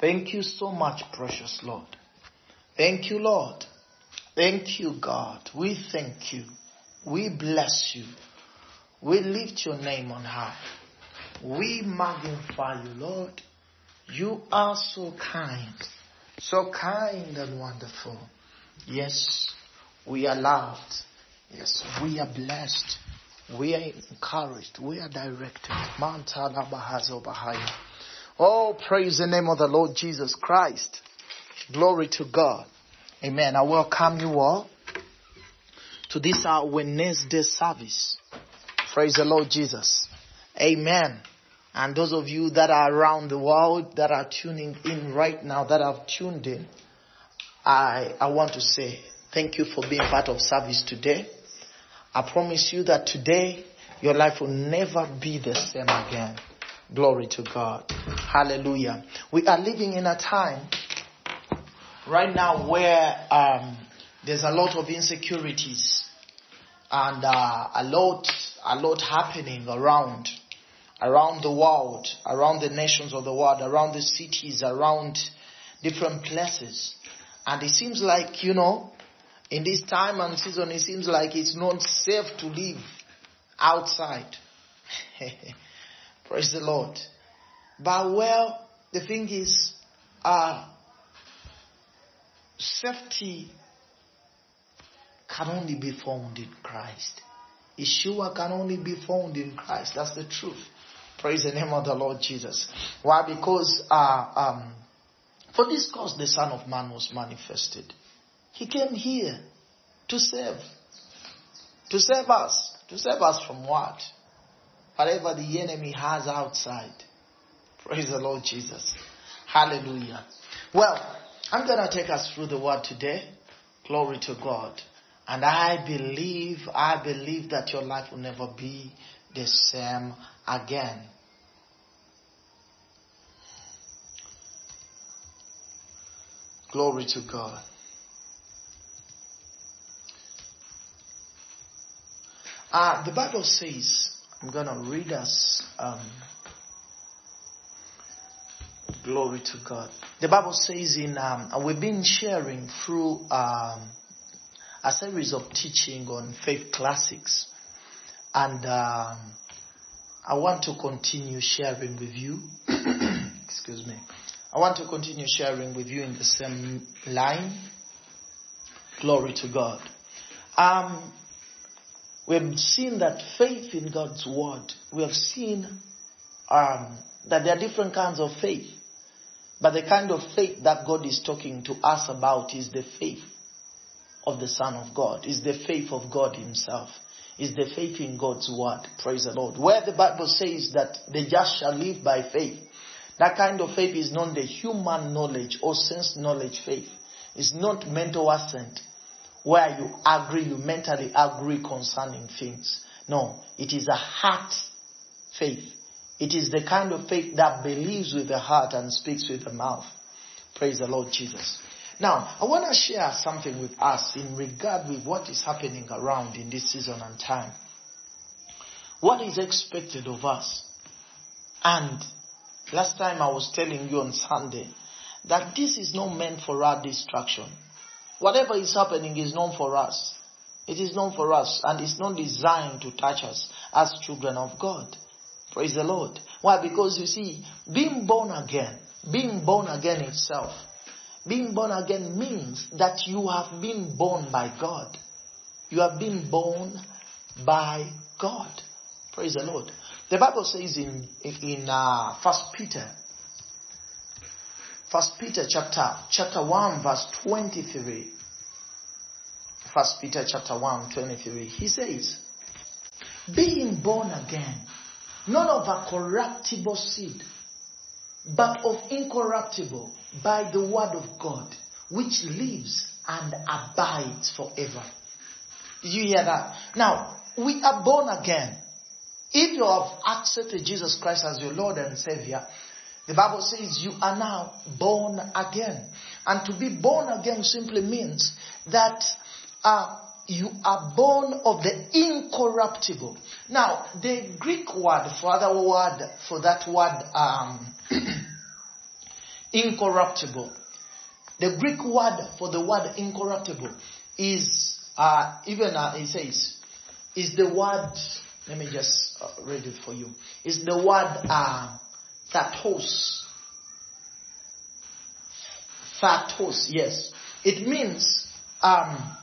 Thank you so much, precious Lord. Thank you, Lord. Thank you, God. We thank you. We bless you. We lift your name on high. We magnify you, Lord. You are so kind, so kind and wonderful. Yes, we are loved. Yes, we are blessed. We are encouraged. We are directed. Oh, praise the name of the Lord Jesus Christ. Glory to God. Amen. I welcome you all to this our Wednesday service. Praise the Lord Jesus. Amen. And those of you that are around the world that are tuning in right now, that have tuned in, I, I want to say thank you for being part of service today. I promise you that today your life will never be the same again. Glory to God. Hallelujah. We are living in a time right now where um, there's a lot of insecurities and uh, a lot, a lot happening around, around the world, around the nations of the world, around the cities, around different places. And it seems like, you know, in this time and season, it seems like it's not safe to live outside. Praise the Lord. But well, the thing is, uh, safety can only be found in Christ. Yeshua can only be found in Christ. That's the truth. Praise the name of the Lord Jesus. Why? Because uh, um, for this cause the Son of Man was manifested. He came here to save. To save us. To save us from what? Whatever the enemy has outside. Praise the Lord Jesus. Hallelujah. Well, I'm going to take us through the word today. Glory to God. And I believe, I believe that your life will never be the same again. Glory to God. Uh, the Bible says, I'm going to read us, um, glory to God. The Bible says in, um, we've been sharing through um, a series of teaching on faith classics. And um, I want to continue sharing with you. Excuse me. I want to continue sharing with you in the same line. Glory to God. Um, we've seen that faith in God's word. We have seen um, that there are different kinds of faith. But the kind of faith that God is talking to us about is the faith of the Son of God, is the faith of God Himself, is the faith in God's word. Praise the Lord. Where the Bible says that the just shall live by faith. That kind of faith is not the human knowledge or sense knowledge faith. It's not mental assent where you agree, you mentally agree concerning things. No, it is a heart faith. It is the kind of faith that believes with the heart and speaks with the mouth. Praise the Lord Jesus. Now, I want to share something with us in regard with what is happening around in this season and time. What is expected of us? And last time I was telling you on Sunday that this is not meant for our distraction. Whatever is happening is known for us. It is known for us and it's not designed to touch us as children of God. Praise the Lord. Why? Because you see, being born again, being born again itself being born again means that you have been born by God. You have been born by God. Praise the Lord. The Bible says in in uh, First Peter, First Peter chapter chapter one verse twenty three. First Peter chapter 1, 23. He says, being born again, not of a corruptible seed, but of incorruptible by the word of God, which lives and abides forever. Did you hear that? Now, we are born again. If you have accepted Jesus Christ as your Lord and Savior, the Bible says you are now born again. And to be born again simply means that uh, you are born of the incorruptible. Now, the Greek word for that word, for that word, um, Incorruptible. The Greek word for the word incorruptible is, uh, even uh, it says, is the word, let me just uh, read it for you, is the word uh, thatos. Thatos, yes. It means, um,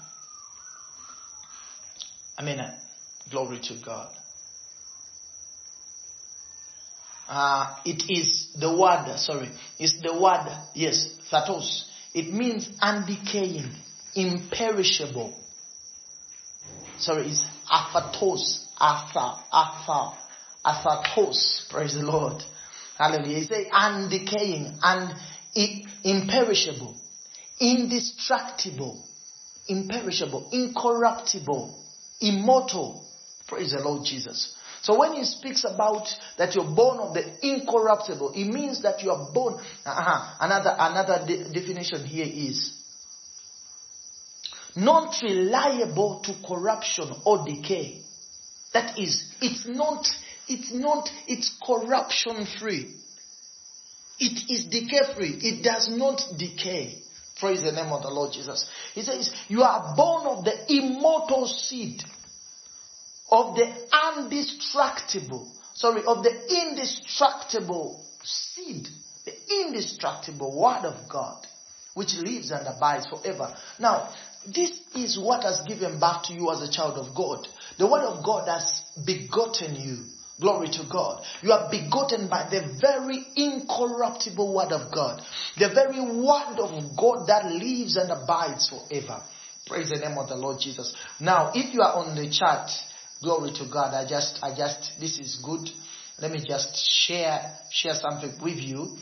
I mean, uh, glory to God. Uh, it is the word, sorry, it's the word, yes, thatos. It means undecaying, imperishable. Sorry, it's aphatos, atha, atha, aphatos. Praise the Lord. Hallelujah. He say undecaying and imperishable, indestructible, imperishable, incorruptible, immortal. Praise the Lord Jesus. So when he speaks about that you're born of the incorruptible, it means that you are born. Uh-huh. Another another de- definition here is not reliable to corruption or decay. That is, it's not, it's not, it's corruption free. It is decay free. It does not decay. Praise the name of the Lord Jesus. He says, you are born of the immortal seed of the undestructible, sorry, of the indestructible seed, the indestructible word of God, which lives and abides forever. Now, this is what has given birth to you as a child of God. The word of God has begotten you. Glory to God. You are begotten by the very incorruptible word of God. The very word of God that lives and abides forever. Praise the name of the Lord Jesus. Now, if you are on the chat, Glory to God. I just, I just, this is good. Let me just share, share something with you.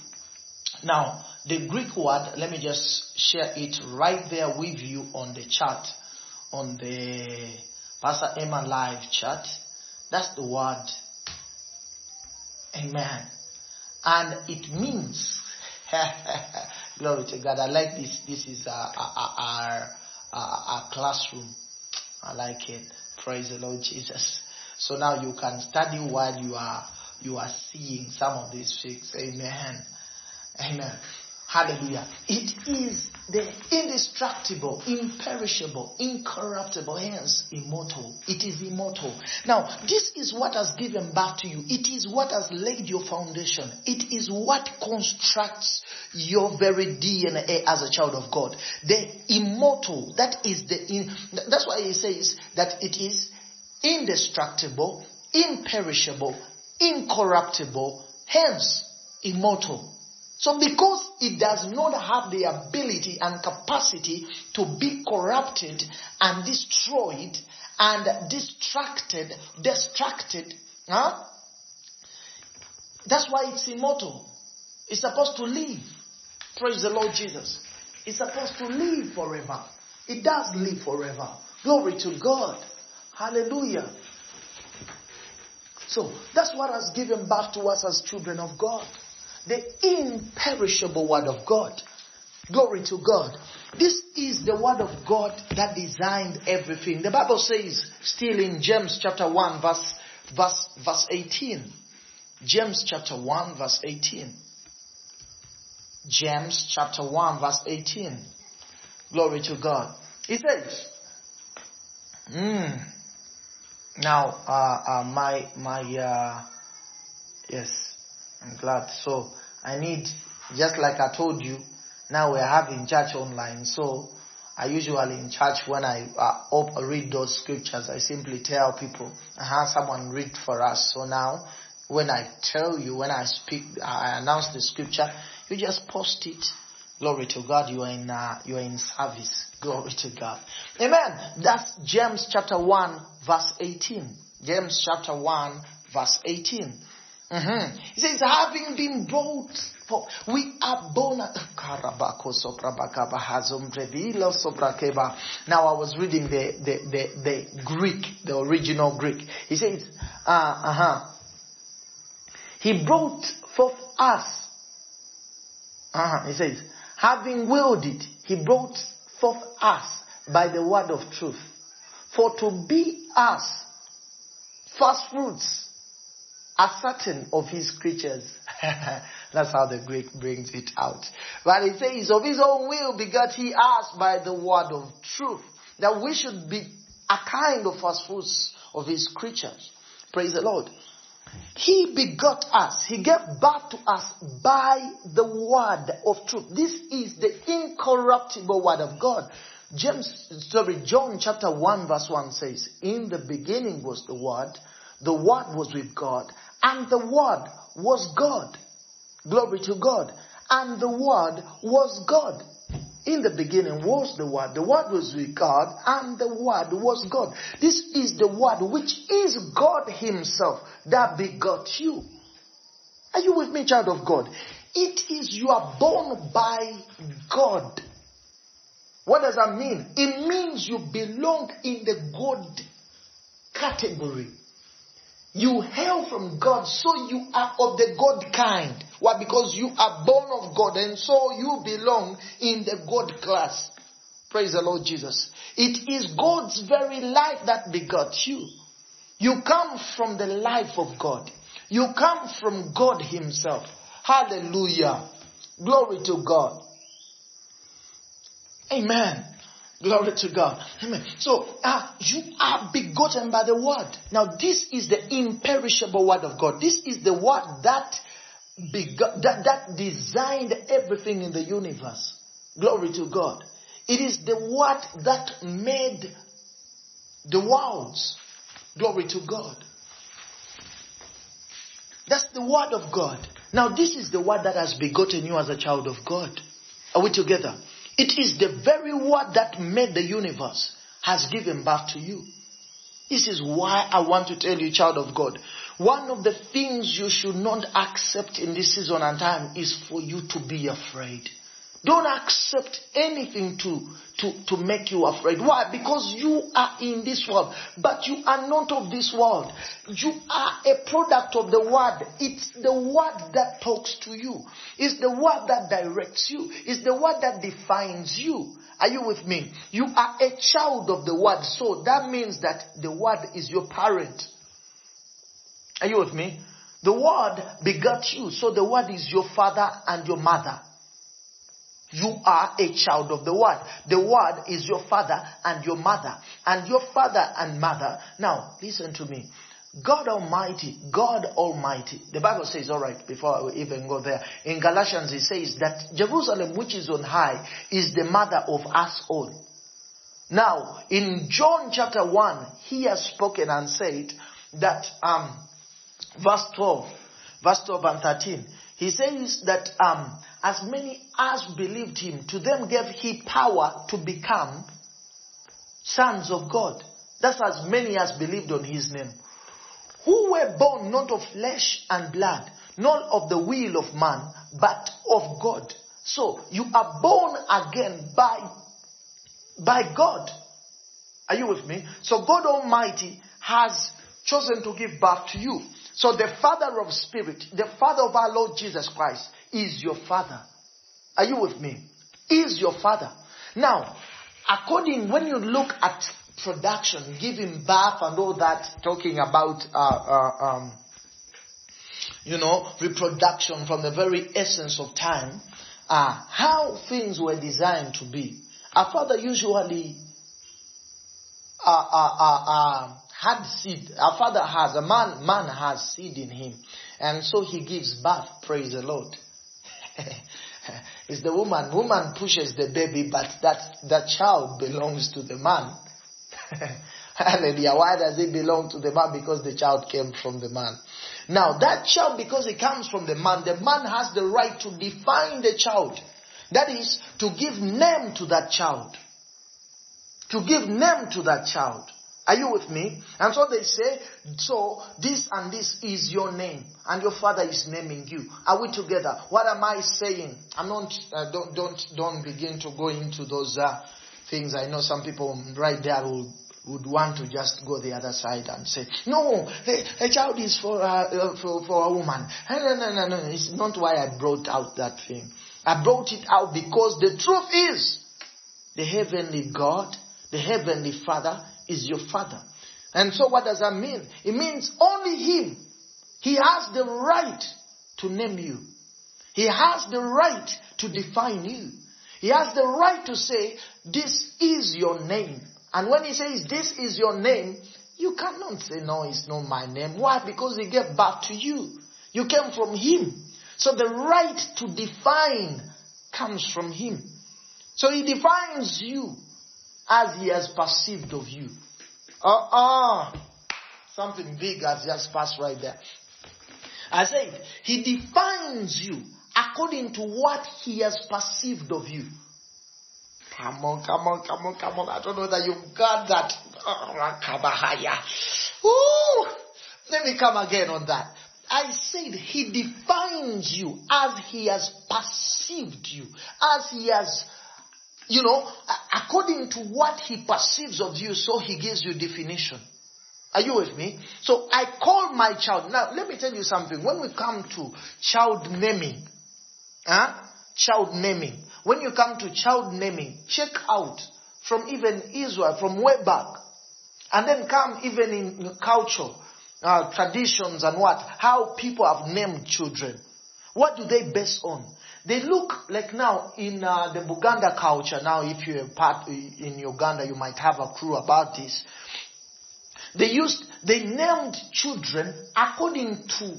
Now, the Greek word, let me just share it right there with you on the chat, on the Pastor Emma live chat. That's the word. Amen. And it means, glory to God. I like this. This is our, our, our, our classroom. I like it. Praise the Lord Jesus. So now you can study while you are you are seeing some of these things. Amen. Amen. Hallelujah. It is the indestructible, imperishable, incorruptible, hence immortal. It is immortal. Now, this is what has given birth to you. It is what has laid your foundation. It is what constructs your very DNA as a child of God. The immortal, that is the, in, that's why he says that it is indestructible, imperishable, incorruptible, hence immortal. So because it does not have the ability and capacity to be corrupted and destroyed and distracted, distracted, huh? That's why it's immortal. It's supposed to live. Praise the Lord Jesus. It's supposed to live forever. It does live forever. Glory to God. Hallelujah. So that's what has given birth to us as children of God the imperishable word of God. Glory to God. This is the word of God that designed everything. The Bible says, still in James chapter 1 verse, verse, verse 18. James chapter 1 verse 18. James chapter 1 verse 18. Glory to God. He says, mm, now, uh, uh, my, my, uh, yes, I'm glad. So I need, just like I told you, now we're having church online. So I usually in church when I uh, read those scriptures, I simply tell people, I have someone read for us. So now when I tell you, when I speak, I announce the scripture, you just post it. Glory to God. You are in, uh, you are in service. Glory to God. Amen. That's James chapter 1 verse 18. James chapter 1 verse 18. Mm-hmm. He says, having been brought forth, we are born. Now I was reading the, the, the, the Greek, the original Greek. He says, uh, uh-huh. He brought forth us. Uh-huh. He says, having willed it, he brought forth us by the word of truth. For to be us first fruits are certain of his creatures. That's how the Greek brings it out. But it says, of his own will begot he us by the word of truth, that we should be a kind of first fruits of his creatures. Praise the Lord. He begot us. He gave birth to us by the word of truth. This is the incorruptible word of God. James, sorry, John chapter 1 verse 1 says, In the beginning was the word, the word was with God, and the word was God. Glory to God. And the word was God. In the beginning was the Word. The Word was with God, and the Word was God. This is the Word which is God Himself that begot you. Are you with me, child of God? It is you are born by God. What does that mean? It means you belong in the God category. You hail from God, so you are of the God kind. Why? Because you are born of God, and so you belong in the God class. Praise the Lord Jesus. It is God's very life that begot you. You come from the life of God. You come from God Himself. Hallelujah. Glory to God. Amen. Glory to God. Amen. So, uh, you are begotten by the word. Now, this is the imperishable word of God. This is the word that begot, that, that designed everything in the universe. Glory to God. It is the word that made the worlds. Glory to God. That's the word of God. Now, this is the word that has begotten you as a child of God. Are we together? It is the very word that made the universe has given birth to you. This is why I want to tell you, child of God, one of the things you should not accept in this season and time is for you to be afraid. Don't accept anything to, to, to make you afraid. Why? Because you are in this world, but you are not of this world. You are a product of the word. It's the word that talks to you. It's the word that directs you. It's the word that defines you. Are you with me? You are a child of the word. So that means that the word is your parent. Are you with me? The word begot you. So the word is your father and your mother. You are a child of the Word. The Word is your father and your mother. And your father and mother. Now, listen to me. God Almighty, God Almighty. The Bible says, alright, before I even go there, in Galatians it says that Jerusalem which is on high is the mother of us all. Now, in John chapter 1, he has spoken and said that, um, verse 12, verse 12 and 13, he says that, um, as many as believed him, to them gave he power to become sons of God. That's as many as believed on his name. Who were born not of flesh and blood, not of the will of man, but of God. So you are born again by, by God. Are you with me? So God Almighty has chosen to give birth to you. So the Father of Spirit, the Father of our Lord Jesus Christ, is your father. Are you with me? Is your father. Now, according, when you look at production, giving birth and all that, talking about, uh, uh, um, you know, reproduction from the very essence of time, uh, how things were designed to be. A father usually uh, uh, uh, uh, had seed. A father has, a man, man has seed in him. And so he gives birth, praise the Lord. it's the woman. Woman pushes the baby, but that, that child belongs to the man. Hallelujah. Why does it belong to the man? Because the child came from the man. Now, that child, because it comes from the man, the man has the right to define the child. That is, to give name to that child. To give name to that child. Are you with me? And so they say, so this and this is your name, and your father is naming you. Are we together? What am I saying? I'm not. Uh, don't don't don't begin to go into those uh, things. I know some people right there would would want to just go the other side and say, no, a, child is for, uh, uh, for for a woman. No, no, no, no. It's not why I brought out that thing. I brought it out because the truth is, the heavenly God, the heavenly Father is your father. And so what does that mean? It means only him. He has the right to name you. He has the right to define you. He has the right to say, this is your name. And when he says, this is your name, you cannot say, no, it's not my name. Why? Because he gave back to you. You came from him. So the right to define comes from him. So he defines you as he has perceived of you. Uh-uh. Something big has just passed right there. I said, he defines you according to what he has perceived of you. Come on, come on, come on, come on. I don't know that you've got that. Oh, Ooh. Let me come again on that. I said he defines you as he has perceived you, as he has, you know, according to what he perceives of you, so he gives you definition. Are you with me? So I call my child. Now, let me tell you something. When we come to child naming, huh? Child naming. When you come to child naming, check out from even Israel, from way back. And then come even in culture, uh, traditions and what? How people have named children. What do they base on? They look like now in uh, the Buganda culture. Now, if you're part in Uganda, you might have a clue about this. They used, they named children according to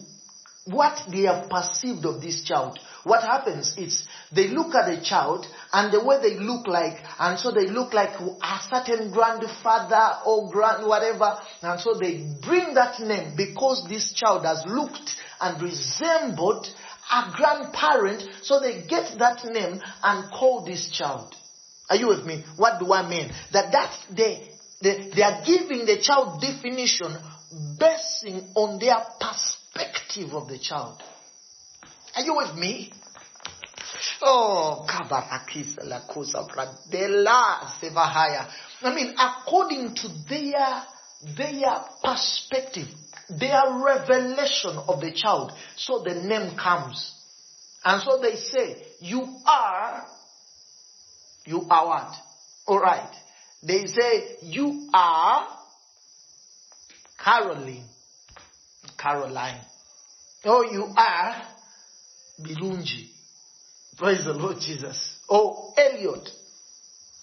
what they have perceived of this child. What happens is they look at the child and the way they look like, and so they look like a certain grandfather or grand whatever, and so they bring that name because this child has looked and resembled a grandparent, so they get that name and call this child. Are you with me? What do I mean? That that's the they, they are giving the child definition basing on their perspective of the child. Are you with me? Oh, sevahaya. I mean, according to their their perspective, their revelation of the child, so the name comes. And so they say, you are, you are what? Alright. They say, you are Caroline. Caroline. Oh, you are Bilunji. Praise the Lord Jesus. Oh, Elliot.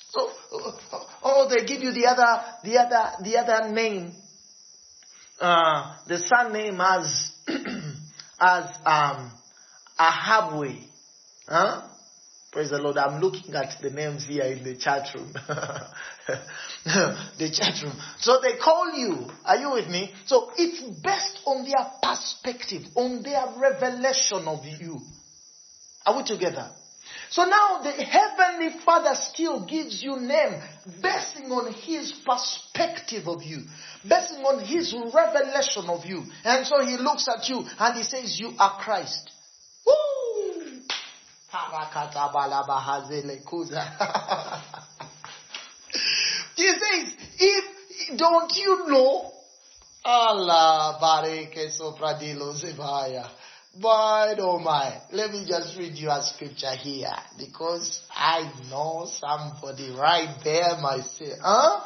So, oh, oh, oh, they give you the other, the other, the other name. Uh, the son name as, as, um, Ahabwe. Huh? Praise the Lord. I'm looking at the names here in the chat room. the chat room. So they call you. Are you with me? So it's based on their perspective, on their revelation of you. Are we together? So now the Heavenly Father still gives you name basing on His perspective of you, basing on His revelation of you. And so He looks at you and He says, you are Christ. Woo! he says, if, don't you know? Allah. But oh my, let me just read you a scripture here because I know somebody right there might say, huh?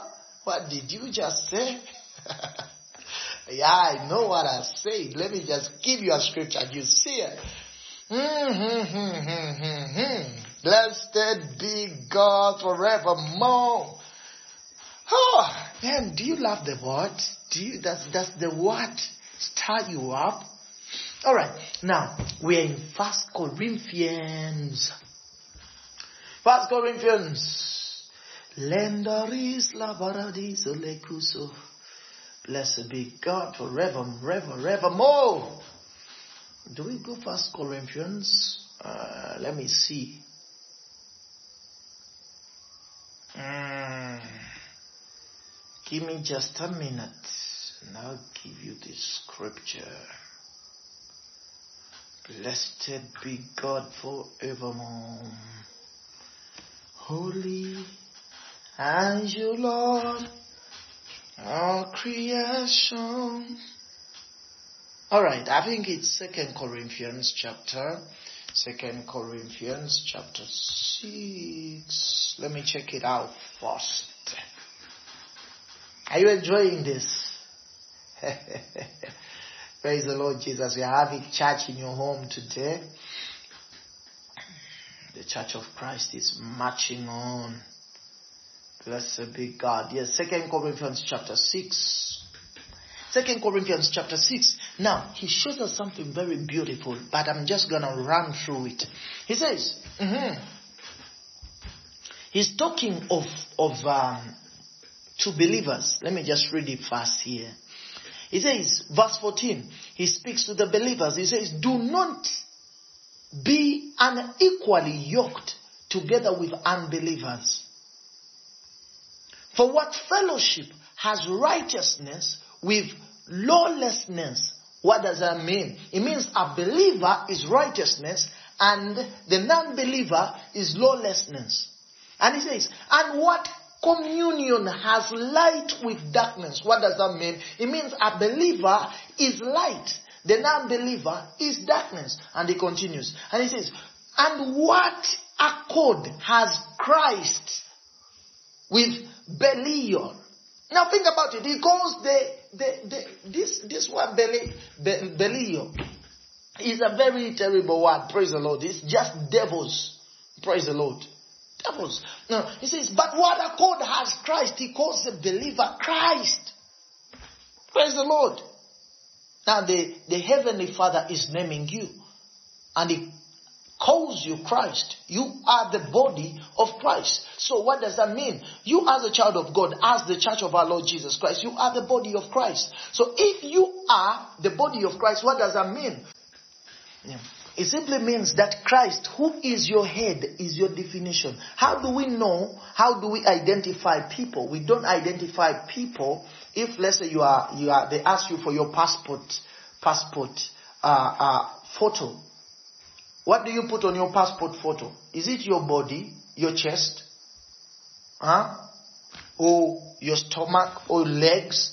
What did you just say? yeah, I know what I said. Let me just give you a scripture. You see it. Mm-hmm. Blessed be God forevermore. Oh, man, do you love the word? Do you, does, does the word stir you up? Alright, now, we're in First Corinthians. First Corinthians. Lendaris la paradiso. Blessed be God forever, forever, forevermore. Do we go First Corinthians? Uh, let me see. Mm. Give me just a minute, and I'll give you the scripture. Blessed be God forevermore. Holy and you, Lord, our creation. Alright, I think it's Second Corinthians chapter, Second Corinthians chapter 6. Let me check it out first. Are you enjoying this? Praise the Lord Jesus. We are having church in your home today. The church of Christ is marching on. Blessed be God. Yes, Second Corinthians chapter 6. Second Corinthians chapter 6. Now, he shows us something very beautiful, but I'm just gonna run through it. He says, mm-hmm. he's talking of, of, um, to believers. Let me just read it fast here. He says, verse 14, he speaks to the believers. He says, do not be unequally yoked together with unbelievers. For what fellowship has righteousness with lawlessness? What does that mean? It means a believer is righteousness and the non-believer is lawlessness. And he says, and what communion has light with darkness? What does that mean? It means a believer is light the non-believer is darkness. And he continues. And he says, and what accord has Christ with Belial? Now think about it. He calls the, the, the this, this word Be, Belial is a very terrible word. Praise the Lord. It's just devils. Praise the Lord. Devils. No, he says, but what accord has Christ? He calls the believer Christ. Praise the Lord. Now the, the Heavenly Father is naming you and He calls you Christ. You are the body of Christ. So what does that mean? You as a child of God, as the church of our Lord Jesus Christ, you are the body of Christ. So if you are the body of Christ, what does that mean? Yeah. It simply means that Christ, who is your head, is your definition. How do we know? How do we identify people? We don't identify people if, let's say, you are, you are, they ask you for your passport, passport, uh, uh, photo. What do you put on your passport photo? Is it your body, your chest, huh? Or your stomach or legs?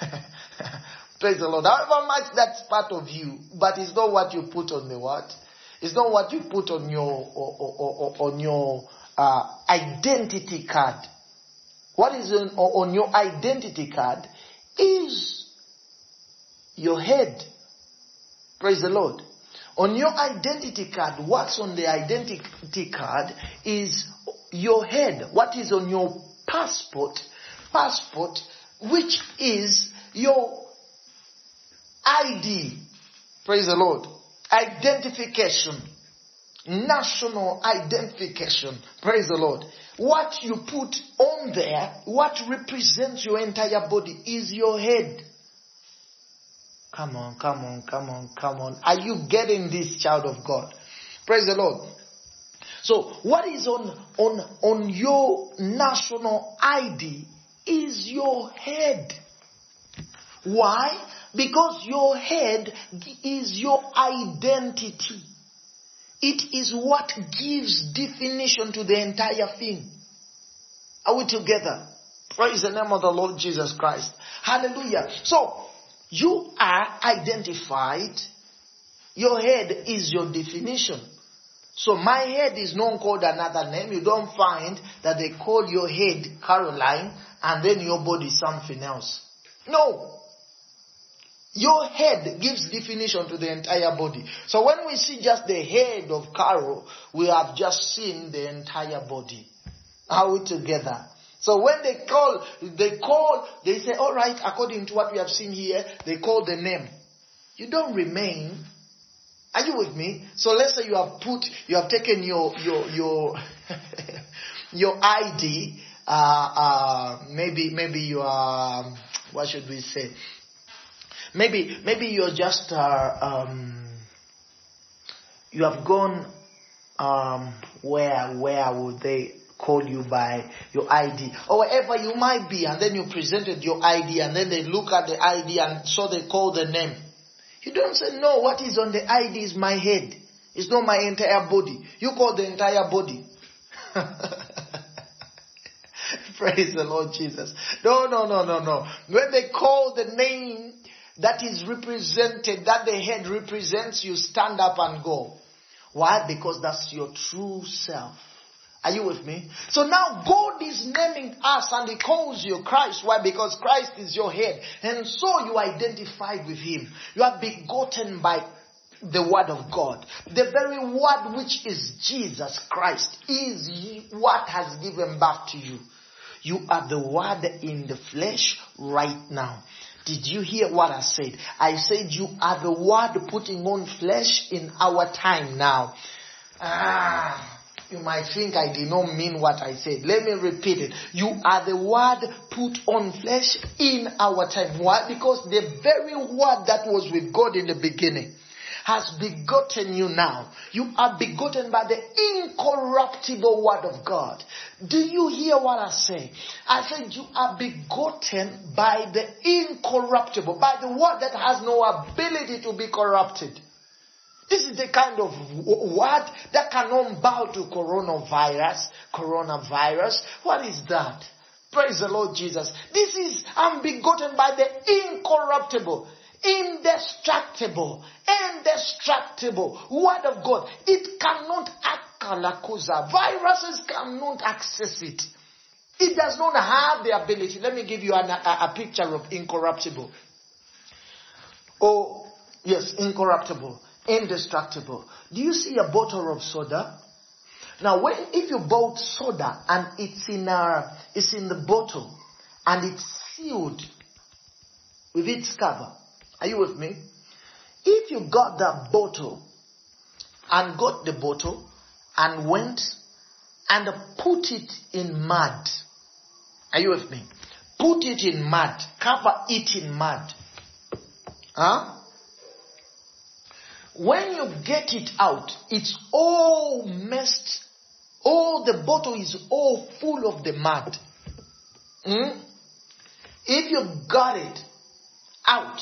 Praise the Lord. However much that's part of you, but it's not what you put on the what? It's not what you put on your or, or, or, on your uh, identity card. What is on, on your identity card is your head. Praise the Lord. On your identity card, what's on the identity card is your head. What is on your passport? Passport, which is your ID. Praise the Lord. Identification. National identification. Praise the Lord. What you put on there, what represents your entire body is your head. Come on, come on, come on, come on. Are you getting this child of God? Praise the Lord. So what is on, on, on your national ID is your head. Why? Because your head is your identity. It is what gives definition to the entire thing. Are we together? Praise the name of the Lord Jesus Christ. Hallelujah. So, you are identified. Your head is your definition. So my head is not called another name. You don't find that they call your head Caroline and then your body something else. No. Your head gives definition to the entire body. So when we see just the head of Carol, we have just seen the entire body. Are we together? So when they call, they call, they say, all right, according to what we have seen here, they call the name. You don't remain. Are you with me? So let's say you have put, you have taken your, your, your, your ID, uh, uh, maybe, maybe you are, what should we say? Maybe, maybe you're just, uh, um, you have gone, um, where, where would they call you by your ID or wherever you might be and then you presented your ID and then they look at the ID and so they call the name. You don't say, no, what is on the ID is my head. It's not my entire body. You call the entire body. Praise the Lord Jesus. No, no, no, no, no. When they call the name, that is represented, that the head represents, you stand up and go. Why? Because that's your true self. Are you with me? So now God is naming us and He calls you Christ. Why? Because Christ is your head. And so you identified with Him. You are begotten by the word of God. The very word which is Jesus Christ is what has given birth to you. You are the word in the flesh right now. Did you hear what I said? I said you are the word putting on flesh in our time now. Ah. You might think I did not mean what I said. Let me repeat it. You are the word put on flesh in our time. Why? Because the very word that was with God in the beginning has begotten you now. You are begotten by the incorruptible word of God. Do you hear what I say? I said you are begotten by the incorruptible, by the word that has no ability to be corrupted. This is the kind of word that cannot bow to coronavirus. Coronavirus. What is that? Praise the Lord Jesus. This is, I'm begotten by the incorruptible, indestructible, indestructible word of God. It cannot akalakuza. Viruses cannot access it. It does not have the ability. Let me give you an, a, a picture of incorruptible. Oh, yes, incorruptible indestructible. Do you see a bottle of soda? Now, when if you bought soda and it's in a, it's in the bottle and it's sealed with its cover, are you with me? If you got that bottle and got the bottle and went and put it in mud, are you with me? Put it in mud, cover it in mud, huh? When you get it out, it's all messed. All the bottle is all full of the mud. Mm? If you got it out,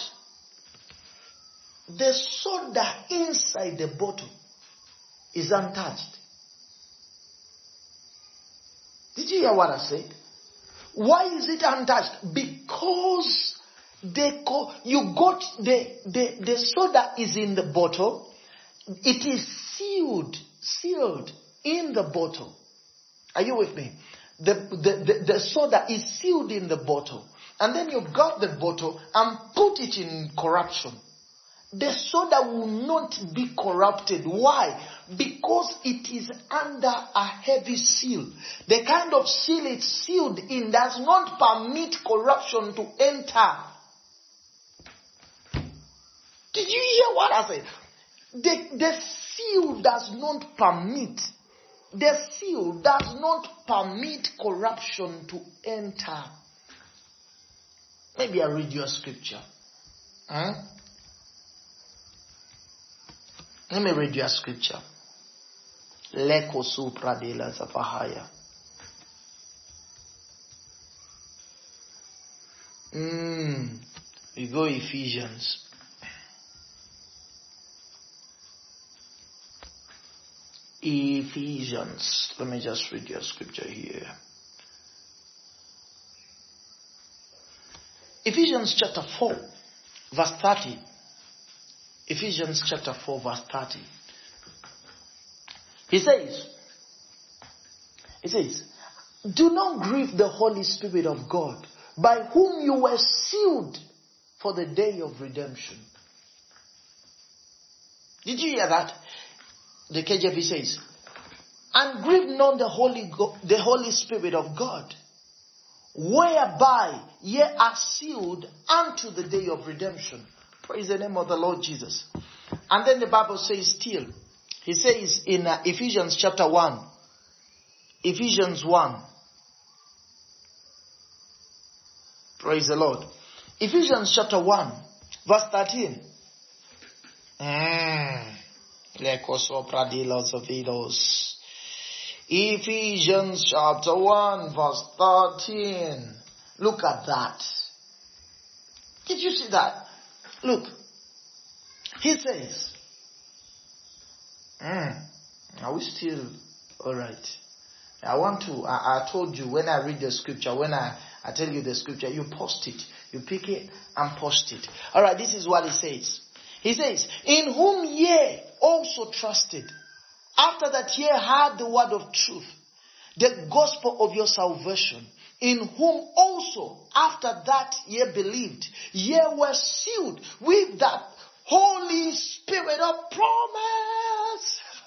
the soda inside the bottle is untouched. Did you hear what I said? Why is it untouched? Because co- you got the, the, the soda is in the bottle. It is sealed, sealed in the bottle. Are you with me? The, the, the, the soda is sealed in the bottle. And then you got the bottle and put it in corruption. The soda will not be corrupted. Why? Because it is under a heavy seal. The kind of seal it's sealed in does not permit corruption to enter did you hear what I said? The, the seal does not permit, the seal does not permit corruption to enter. Maybe I read your scripture. Huh? Let me read your scripture. Leko supra. Mm. We go Ephesians. Ephesians. Let me just read your scripture here. Ephesians chapter 4, verse 30. Ephesians chapter 4, verse 30. He says, He says, Do not grieve the Holy Spirit of God, by whom you were sealed for the day of redemption. Did you hear that? the KJV says, and grieve not the Holy, Go- the Holy Spirit of God, whereby ye are sealed unto the day of redemption. Praise the name of the Lord Jesus. And then the Bible says still, he says in uh, Ephesians chapter 1, Ephesians 1, praise the Lord. Ephesians chapter 1, verse 13. Mm. Ephesians chapter 1 verse 13. Look at that. Did you see that? Look. He says, mm, are we still alright? I want to, I, I, told you when I read the scripture, when I, I tell you the scripture, you post it. You pick it and post it. Alright, this is what he says. He says, in whom ye also trusted, after that ye heard the word of truth, the gospel of your salvation, in whom also after that ye believed, ye were sealed with that Holy Spirit of promise.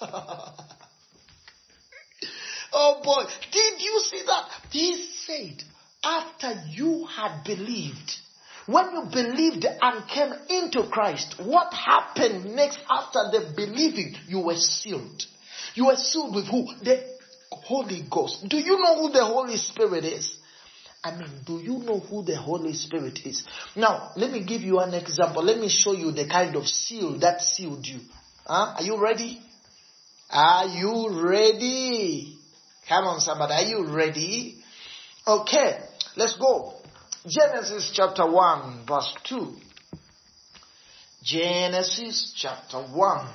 oh boy, did you see that? He said, after you had believed, when you believed and came into Christ, what happened next after the believing? You were sealed. You were sealed with who? The Holy Ghost. Do you know who the Holy Spirit is? I mean, do you know who the Holy Spirit is? Now, let me give you an example. Let me show you the kind of seal that sealed you. Huh? Are you ready? Are you ready? Come on, somebody. Are you ready? Okay, let's go. Genesis chapter 1, verse 2. Genesis chapter 1,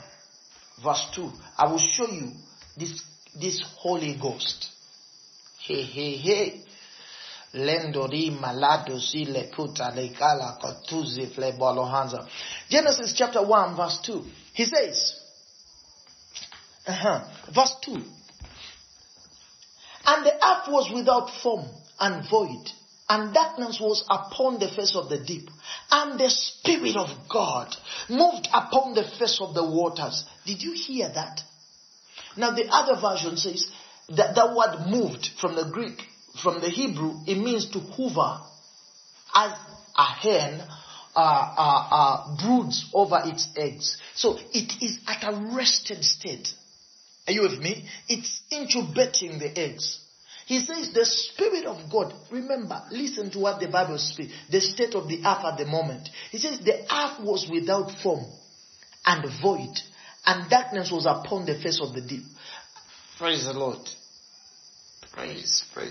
verse 2. I will show you this, this Holy Ghost. Hey, hey, hey. Lendori malado le puta le kotuzi. Genesis chapter 1 verse 2. He says, uh-huh, verse 2. And the earth was without form and void, and darkness was upon the face of the deep, and the Spirit of God moved upon the face of the waters. Did you hear that? Now the other version says that the word moved from the Greek from the Hebrew, it means to hover as a hen uh, uh, uh, broods over its eggs. So it is at a rested state. Are you with me? It's incubating the eggs. He says the Spirit of God, remember, listen to what the Bible speaks, the state of the earth at the moment. He says the earth was without form and void, and darkness was upon the face of the deep. Praise the Lord. Praise, praise.